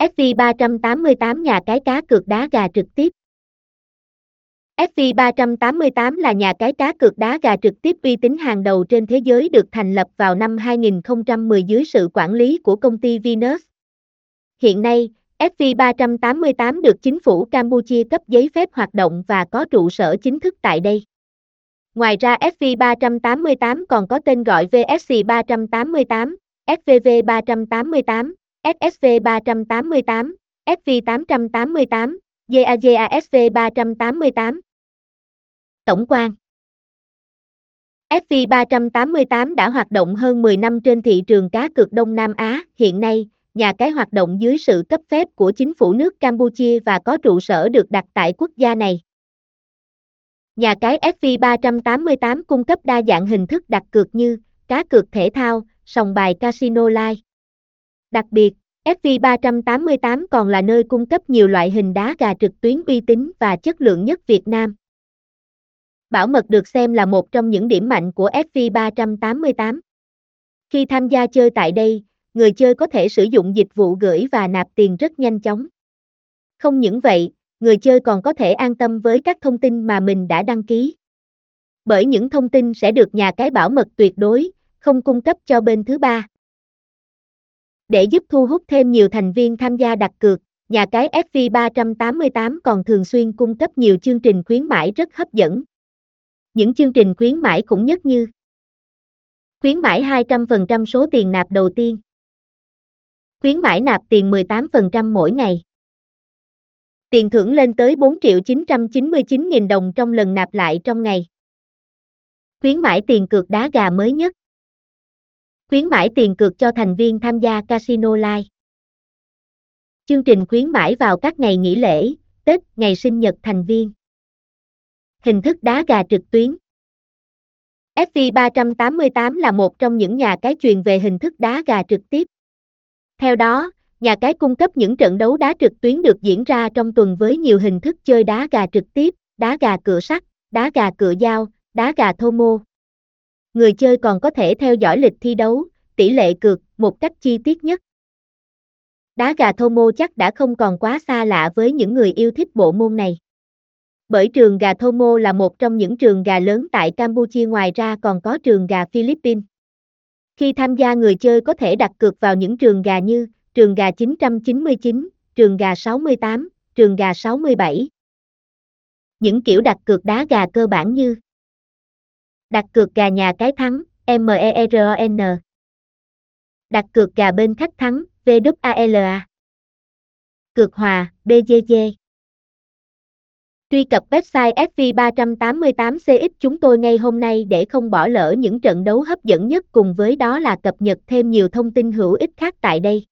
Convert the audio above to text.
FV388 nhà cái cá cược đá gà trực tiếp. FV388 là nhà cái cá cược đá gà trực tiếp uy tín hàng đầu trên thế giới được thành lập vào năm 2010 dưới sự quản lý của công ty Venus. Hiện nay, FV388 được chính phủ Campuchia cấp giấy phép hoạt động và có trụ sở chính thức tại đây. Ngoài ra FV388 còn có tên gọi VSC388, SVV388, SSV388, FV888, GAGASV388. Tổng quan FV388 đã hoạt động hơn 10 năm trên thị trường cá cược Đông Nam Á, hiện nay, nhà cái hoạt động dưới sự cấp phép của chính phủ nước Campuchia và có trụ sở được đặt tại quốc gia này. Nhà cái FV388 cung cấp đa dạng hình thức đặt cược như cá cược thể thao, sòng bài casino live. Đặc biệt, FV388 còn là nơi cung cấp nhiều loại hình đá gà trực tuyến uy tín và chất lượng nhất Việt Nam. Bảo mật được xem là một trong những điểm mạnh của FV388. Khi tham gia chơi tại đây, người chơi có thể sử dụng dịch vụ gửi và nạp tiền rất nhanh chóng. Không những vậy, người chơi còn có thể an tâm với các thông tin mà mình đã đăng ký. Bởi những thông tin sẽ được nhà cái bảo mật tuyệt đối, không cung cấp cho bên thứ ba. Để giúp thu hút thêm nhiều thành viên tham gia đặt cược, nhà cái FV388 còn thường xuyên cung cấp nhiều chương trình khuyến mãi rất hấp dẫn. Những chương trình khuyến mãi cũng nhất như Khuyến mãi 200% số tiền nạp đầu tiên. Khuyến mãi nạp tiền 18% mỗi ngày. Tiền thưởng lên tới 4 triệu 999 nghìn đồng trong lần nạp lại trong ngày. Khuyến mãi tiền cược đá gà mới nhất. Khuyến mãi tiền cược cho thành viên tham gia Casino Live. Chương trình khuyến mãi vào các ngày nghỉ lễ, Tết, ngày sinh nhật thành viên. Hình thức đá gà trực tuyến. FV388 là một trong những nhà cái truyền về hình thức đá gà trực tiếp. Theo đó, nhà cái cung cấp những trận đấu đá trực tuyến được diễn ra trong tuần với nhiều hình thức chơi đá gà trực tiếp, đá gà cửa sắt, đá gà cửa dao, đá gà thô mô. Người chơi còn có thể theo dõi lịch thi đấu, tỷ lệ cược một cách chi tiết nhất. Đá gà thô mô chắc đã không còn quá xa lạ với những người yêu thích bộ môn này. Bởi trường gà thô mô là một trong những trường gà lớn tại Campuchia ngoài ra còn có trường gà Philippines. Khi tham gia người chơi có thể đặt cược vào những trường gà như trường gà 999, trường gà 68, trường gà 67. Những kiểu đặt cược đá gà cơ bản như Đặt cược gà nhà cái thắng, MERON. Đặt cược gà bên khách thắng, VWALA. Cược hòa, BGG. Truy cập website FV388CX chúng tôi ngay hôm nay để không bỏ lỡ những trận đấu hấp dẫn nhất cùng với đó là cập nhật thêm nhiều thông tin hữu ích khác tại đây.